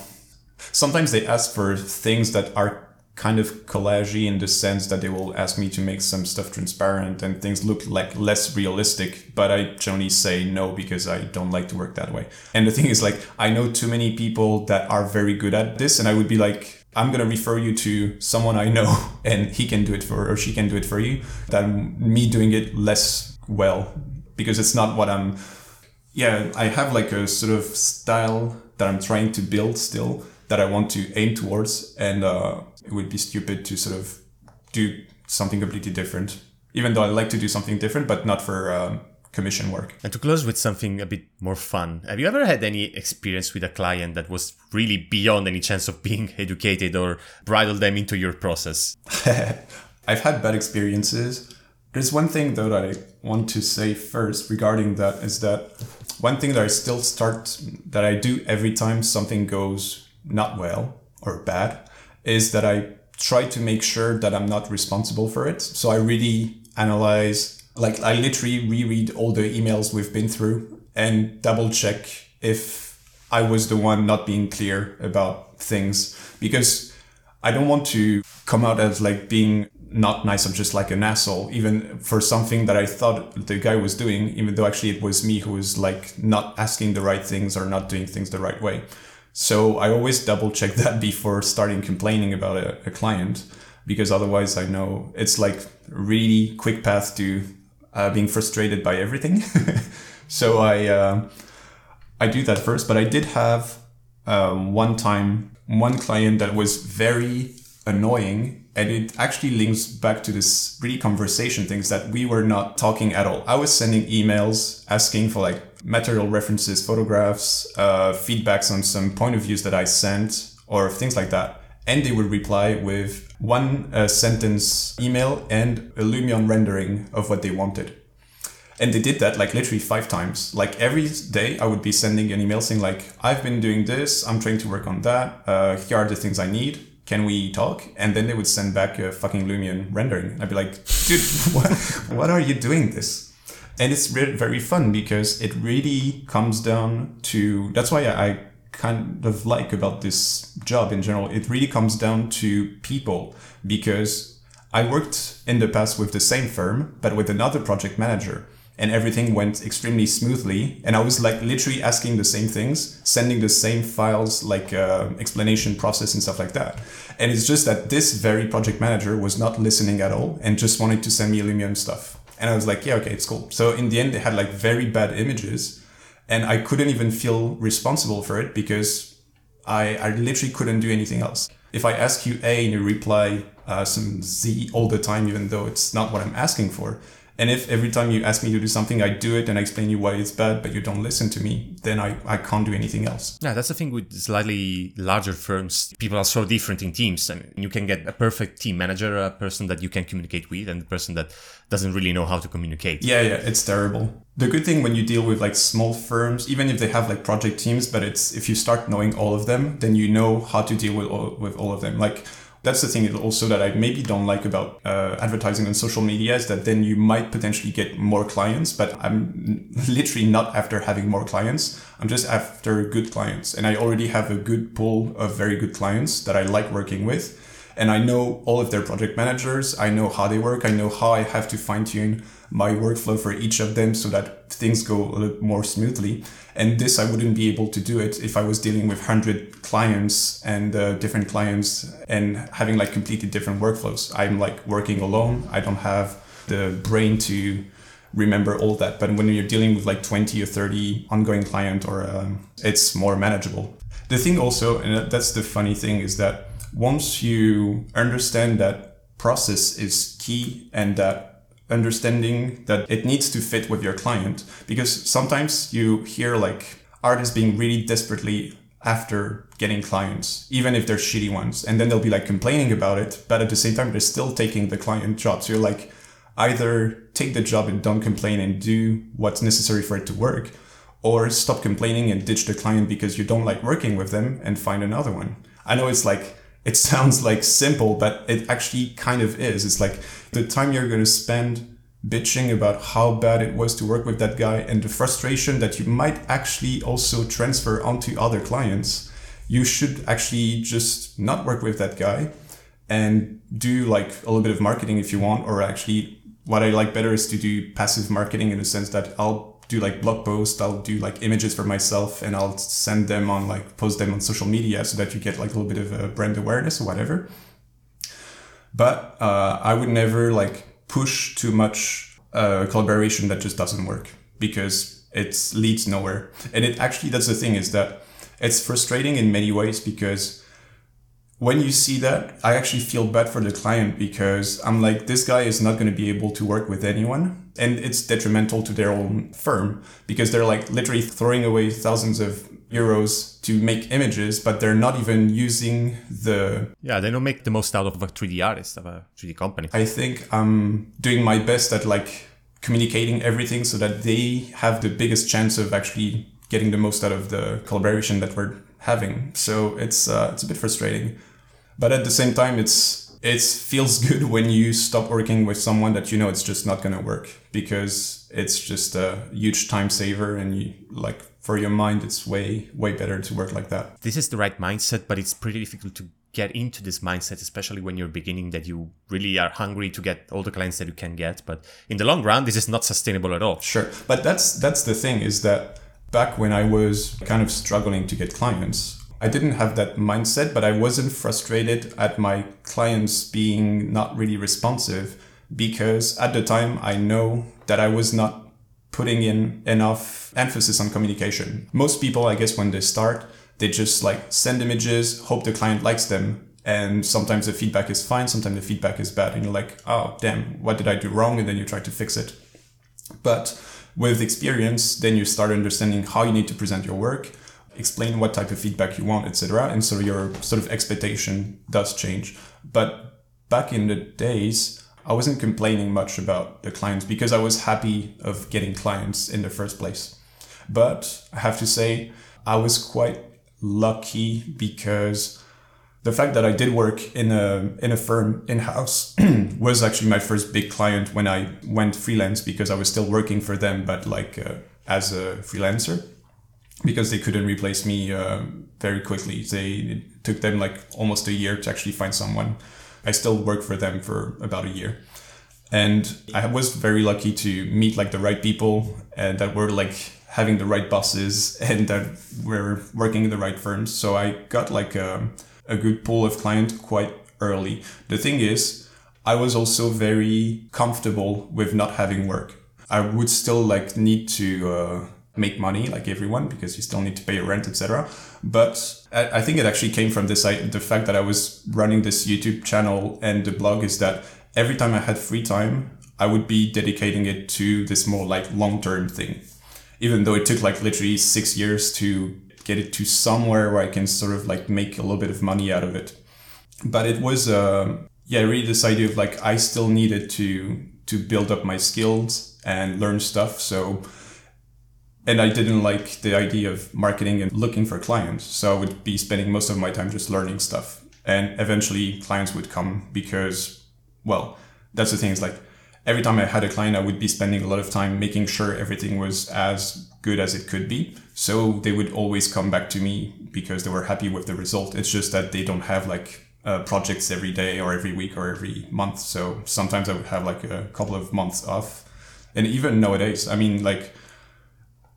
Sometimes they ask for things that are kind of collagey in the sense that they will ask me to make some stuff transparent and things look like less realistic but i generally say no because i don't like to work that way. And the thing is like i know too many people that are very good at this and i would be like i'm going to refer you to someone i know and he can do it for or she can do it for you than me doing it less well because it's not what i'm yeah i have like a sort of style that i'm trying to build still that I want to aim towards, and uh, it would be stupid to sort of do something completely different. Even though I like to do something different, but not for um, commission work. And to close with something a bit more fun, have you ever had any experience with a client that was really beyond any chance of being educated or bridle them into your process? I've had bad experiences. There's one thing though that I want to say first regarding that is that one thing that I still start that I do every time something goes not well or bad is that I try to make sure that I'm not responsible for it. So I really analyze, like I literally reread all the emails we've been through and double check if I was the one not being clear about things because I don't want to come out as like being not nice or just like an asshole, even for something that I thought the guy was doing, even though actually it was me who was like not asking the right things or not doing things the right way. So I always double check that before starting complaining about a, a client because otherwise I know it's like really quick path to uh, being frustrated by everything. so I uh, I do that first, but I did have um, one time one client that was very annoying and it actually links back to this really conversation things that we were not talking at all i was sending emails asking for like material references photographs uh, feedbacks on some point of views that i sent or things like that. And they would reply with one uh, sentence email and a lumion rendering of what they wanted. And they did that like literally five times. Like every day i would be sending an email saying like i've been doing this. I'm trying to work on that. Uh, here are the things i need. Can we talk? And then they would send back a fucking lumion rendering. I'd be like dude what, what are you doing this and it's very fun because it really comes down to that's why I, I kind of like about this job in general. It really comes down to people because i worked in the past with the same firm but with another project manager and everything went extremely smoothly. And i was like literally asking the same things sending the same files like uh, explanation process and stuff like that. And it's just that this very project manager was not listening at all and just wanted to send me lumion stuff and i was like yeah okay it's cool. So in the end they had like very bad images and i couldn't even feel responsible for it because i, I literally couldn't do anything else. If i ask you a and you reply uh, some z all the time even though it's not what i'm asking for and if every time you ask me to do something, I do it and I explain you why it's bad, but you don't listen to me, then I, I can't do anything else. Yeah, that's the thing with slightly larger firms. People are so different in teams. I mean, you can get a perfect team manager, a person that you can communicate with, and the person that doesn't really know how to communicate. Yeah, yeah, it's terrible. The good thing when you deal with like small firms, even if they have like project teams, but it's if you start knowing all of them, then you know how to deal with all, with all of them. Like that's the thing also that I maybe don't like about uh, advertising on social media is that then you might potentially get more clients, but I'm literally not after having more clients. I'm just after good clients. And I already have a good pool of very good clients that I like working with. And I know all of their project managers. I know how they work. I know how I have to fine tune my workflow for each of them so that things go a little more smoothly. And this, I wouldn't be able to do it if I was dealing with 100 clients and uh, different clients and having like completely different workflows. I'm like working alone. I don't have the brain to remember all that. But when you're dealing with like 20 or 30 ongoing client or um, it's more manageable. The thing also, and that's the funny thing is that once you understand that process is key and that understanding that it needs to fit with your client because sometimes you hear like artists being really desperately after getting clients even if they're shitty ones. And then they'll be like complaining about it but at the same time they're still taking the client job so you're like either take the job and don't complain and do what's necessary for it to work or stop complaining and ditch the client because you don't like working with them and find another one. I know it's like it sounds like simple, but it actually kind of is. It's like the time you're going to spend bitching about how bad it was to work with that guy and the frustration that you might actually also transfer onto other clients. You should actually just not work with that guy and do like a little bit of marketing if you want, or actually what I like better is to do passive marketing in the sense that I'll do like blog posts. I'll do like images for myself and i'll send them on like post them on social media so that you get like a little bit of a brand awareness or whatever. But uh, i would never like push too much uh, collaboration that just doesn't work because it leads nowhere. And it actually that's the thing is that it's frustrating in many ways because when you see that, I actually feel bad for the client because I'm like, this guy is not going to be able to work with anyone. And it's detrimental to their own firm because they're like literally throwing away thousands of euros to make images, but they're not even using the. Yeah, they don't make the most out of a 3D artist, of a 3D company. I think I'm doing my best at like communicating everything so that they have the biggest chance of actually getting the most out of the collaboration that we're having. So it's uh, it's a bit frustrating, but at the same time, it's it feels good when you stop working with someone that you know it's just not going to work because it's just a huge time saver and you like for your mind it's way way better to work like that. This is the right mindset but it's pretty difficult to get into this mindset especially when you're beginning that you really are hungry to get all the clients that you can get. But in the long run this is not sustainable at all. Sure. But that's that's the thing is that back when i was kind of struggling to get clients I didn't have that mindset, but I wasn't frustrated at my clients being not really responsive because at the time I know that I was not putting in enough emphasis on communication. Most people, I guess, when they start, they just like send images, hope the client likes them. And sometimes the feedback is fine, sometimes the feedback is bad. And you're like, oh, damn, what did I do wrong? And then you try to fix it. But with experience, then you start understanding how you need to present your work explain what type of feedback you want, etc. And so your sort of expectation does change. But back in the days, I wasn't complaining much about the clients because I was happy of getting clients in the first place. But I have to say, I was quite lucky because the fact that I did work in a in a firm in house was actually my first big client when I went freelance because I was still working for them, but like uh, as a freelancer because they couldn't replace me uh, very quickly. They it took them like almost a year to actually find someone. I still worked for them for about a year, and I was very lucky to meet like the right people and that were like having the right bosses and that were working in the right firms. So I got like a, a good pool of clients quite early. The thing is, I was also very comfortable with not having work. I would still like need to uh, make money like everyone because you still need to pay your rent etc but I, think it actually came from this I, the fact that i was running this youtube channel and the blog is that every time i had free time i would be dedicating it to this more like long-term thing. Even though it took like literally six years to get it to somewhere where i can sort of like make a little bit of money out of it. But it was uh, yeah really this idea of like i still needed to to build up my skills and learn stuff. So and I didn't like the idea of marketing and looking for clients. So I would be spending most of my time just learning stuff. And eventually clients would come because, well, that's the thing is like every time I had a client, I would be spending a lot of time making sure everything was as good as it could be. So they would always come back to me because they were happy with the result. It's just that they don't have like uh, projects every day or every week or every month. So sometimes I would have like a couple of months off. And even nowadays, I mean, like,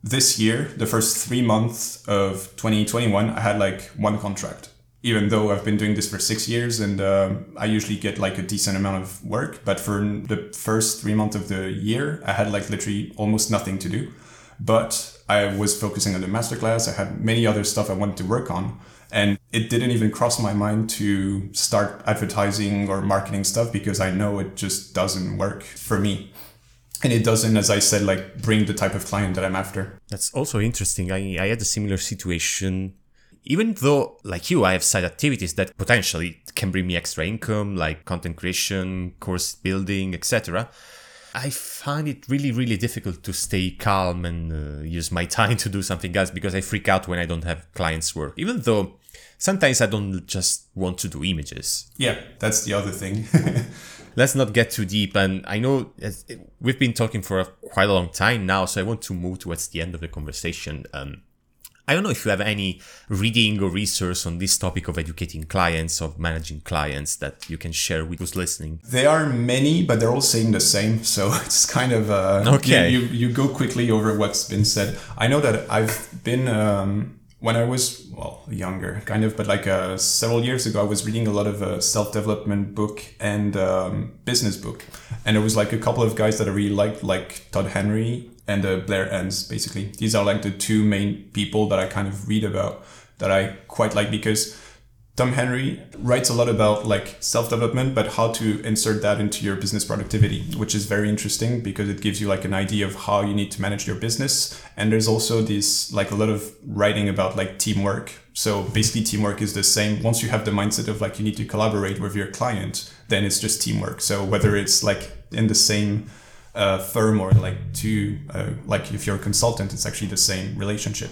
this year, the first three months of 2021, I had like one contract. Even though I've been doing this for six years and uh, I usually get like a decent amount of work, but for the first three months of the year, I had like literally almost nothing to do. But I was focusing on the masterclass. I had many other stuff I wanted to work on. And it didn't even cross my mind to start advertising or marketing stuff because I know it just doesn't work for me and it doesn't as i said like bring the type of client that i'm after. That's also interesting. I, I had a similar situation. Even though like you i have side activities that potentially can bring me extra income like content creation course building etc i find it really really difficult to stay calm and uh, use my time to do something else because i freak out when i don't have clients work. Even though sometimes i don't just want to do images. Yeah that's the other thing let's not get too deep. And I know we've been talking for a, quite a long time now, so I want to move towards the end of the conversation. Um, I don't know if you have any reading or research on this topic of educating clients, of managing clients that you can share with who's listening. There are many, but they're all saying the same. So it's kind of, uh, okay. You, you, you, go quickly over what's been said. I know that I've been, um, when I was well younger, kind of, but like uh, several years ago, I was reading a lot of uh, self development book and um, business book, and there was like a couple of guys that I really liked, like Todd Henry and uh, Blair Enns. Basically, these are like the two main people that I kind of read about that I quite like because Tom Henry writes a lot about like self-development, but how to insert that into your business productivity, which is very interesting because it gives you like an idea of how you need to manage your business. And there's also this like a lot of writing about like teamwork. So basically teamwork is the same. Once you have the mindset of like you need to collaborate with your client, then it's just teamwork. So whether it's like in the same uh, firm or like two, uh, like if you're a consultant, it's actually the same relationship.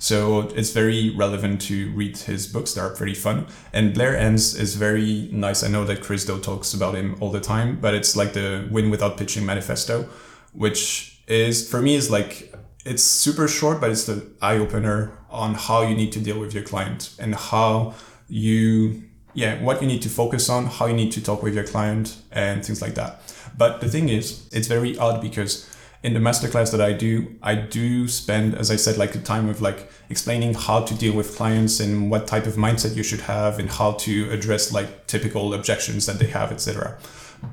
So it's very relevant to read his books. They are pretty fun. And Blair Enns is very nice. I know that Chris Do talks about him all the time, but it's like the Win Without Pitching Manifesto, which is for me is like it's super short, but it's the eye opener on how you need to deal with your client and how you yeah what you need to focus on, how you need to talk with your client, and things like that. But the thing is, it's very odd because in the masterclass that I do, I do spend, as I said, like a time of like explaining how to deal with clients and what type of mindset you should have and how to address like typical objections that they have, etc.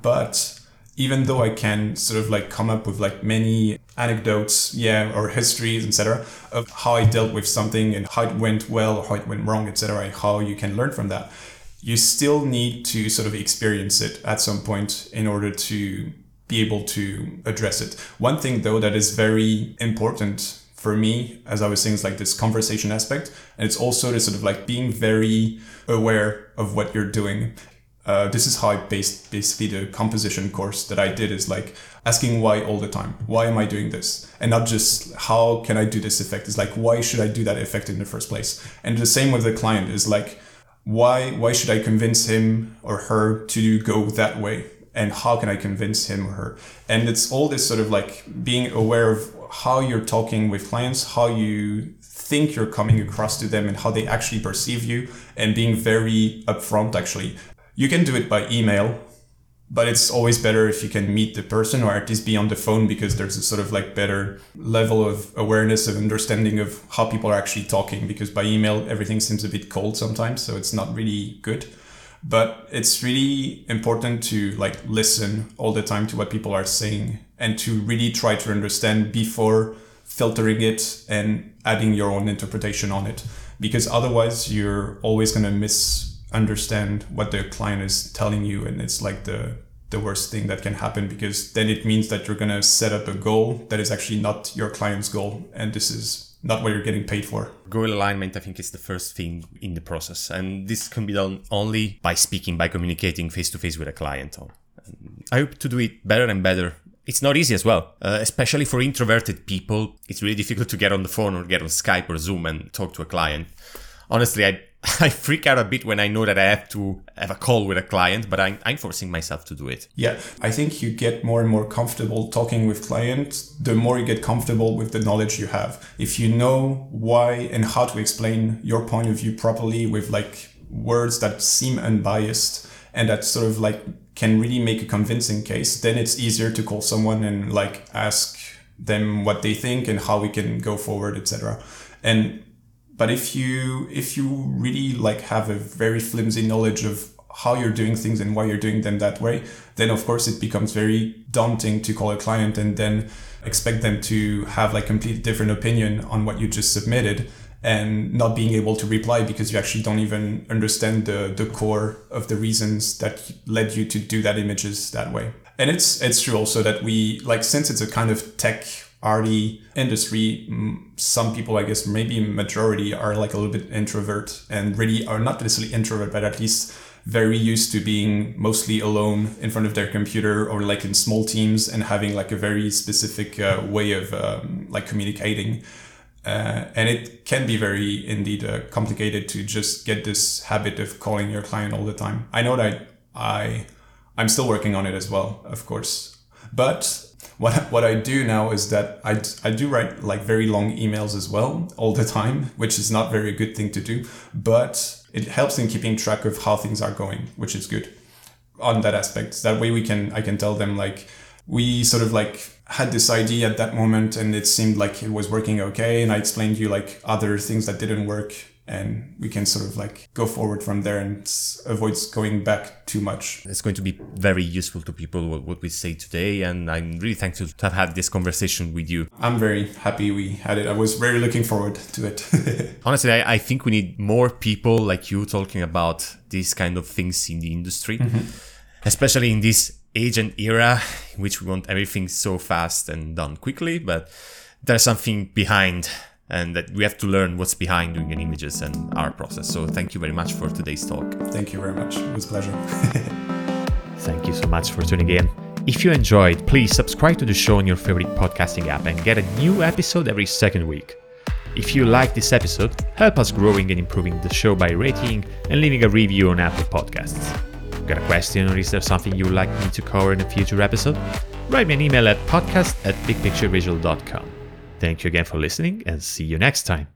But even though I can sort of like come up with like many anecdotes, yeah, or histories, etc., of how I dealt with something and how it went well or how it went wrong, etc., how you can learn from that, you still need to sort of experience it at some point in order to be able to address it. One thing though that is very important for me, as I was saying, is like this conversation aspect. And it's also this sort of like being very aware of what you're doing. Uh, this is how I based basically the composition course that I did is like asking why all the time. Why am I doing this? And not just how can I do this effect? It's like why should I do that effect in the first place? And the same with the client is like why why should I convince him or her to go that way? And how can I convince him or her? And it's all this sort of like being aware of how you're talking with clients, how you think you're coming across to them and how they actually perceive you and being very upfront actually. You can do it by email, but it's always better if you can meet the person or at least be on the phone because there's a sort of like better level of awareness of understanding of how people are actually talking because by email everything seems a bit cold sometimes so it's not really good but it's really important to like listen all the time to what people are saying and to really try to understand before filtering it and adding your own interpretation on it. Because otherwise you're always going to misunderstand what the client is telling you and it's like the the worst thing that can happen because then it means that you're going to set up a goal that is actually not your client's goal and this is not what you're getting paid for. Goal alignment, I think, is the first thing in the process. And this can be done only by speaking, by communicating face to face with a client. I hope to do it better and better. It's not easy as well, uh, especially for introverted people. It's really difficult to get on the phone or get on Skype or Zoom and talk to a client. Honestly, I I freak out a bit when I know that I have to have a call with a client, but I'm, I'm forcing myself to do it. Yeah, I think you get more and more comfortable talking with clients, the more you get comfortable with the knowledge you have. If you know why and how to explain your point of view properly with like words that seem unbiased and that sort of like can really make a convincing case, then it's easier to call someone and like ask them what they think and how we can go forward, etc. And but if you if you really like have a very flimsy knowledge of how you're doing things and why you're doing them that way, then of course it becomes very daunting to call a client and then expect them to have like a complete different opinion on what you just submitted and not being able to reply because you actually don't even understand the, the core of the reasons that led you to do that images that way. And it's it's true also that we like since it's a kind of tech arty industry, some people, I guess, maybe majority are like a little bit introvert and really are not necessarily introvert, but at least very used to being mostly alone in front of their computer or like in small teams and having like a very specific uh, way of um, like communicating. Uh, and it can be very indeed uh, complicated to just get this habit of calling your client all the time. I know that I I'm still working on it as well, of course. But what what I do now is that I, I do write like very long emails as well all the time, which is not very good thing to do, but it helps in keeping track of how things are going, which is good on that aspect. That way we can I can tell them like we sort of like had this idea at that moment and it seemed like it was working okay and I explained you like other things that didn't work and we can sort of like go forward from there and avoid going back too much. It's going to be very useful to people what, what we say today, and I'm really thankful to have had this conversation with you. I'm very happy we had it. I was very looking forward to it. Honestly, I, I, think we need more people like you talking about these kind of things in the industry, mm-hmm. especially in this age and era in which we want everything so fast and done quickly, but there's something behind and that we have to learn what's behind doing an images and our process. So thank you very much for today's talk. Thank you very much. It was a pleasure. thank you so much for tuning in. If you enjoyed, please subscribe to the show on your favorite podcasting app and get a new episode every second week. If you like this episode, help us growing and improving the show by rating and leaving a review on Apple Podcasts. Got a question or is there something you would like me to cover in a future episode? Write me an email at podcast at bigpicturevisual.com. Thank you again for listening and see you next time.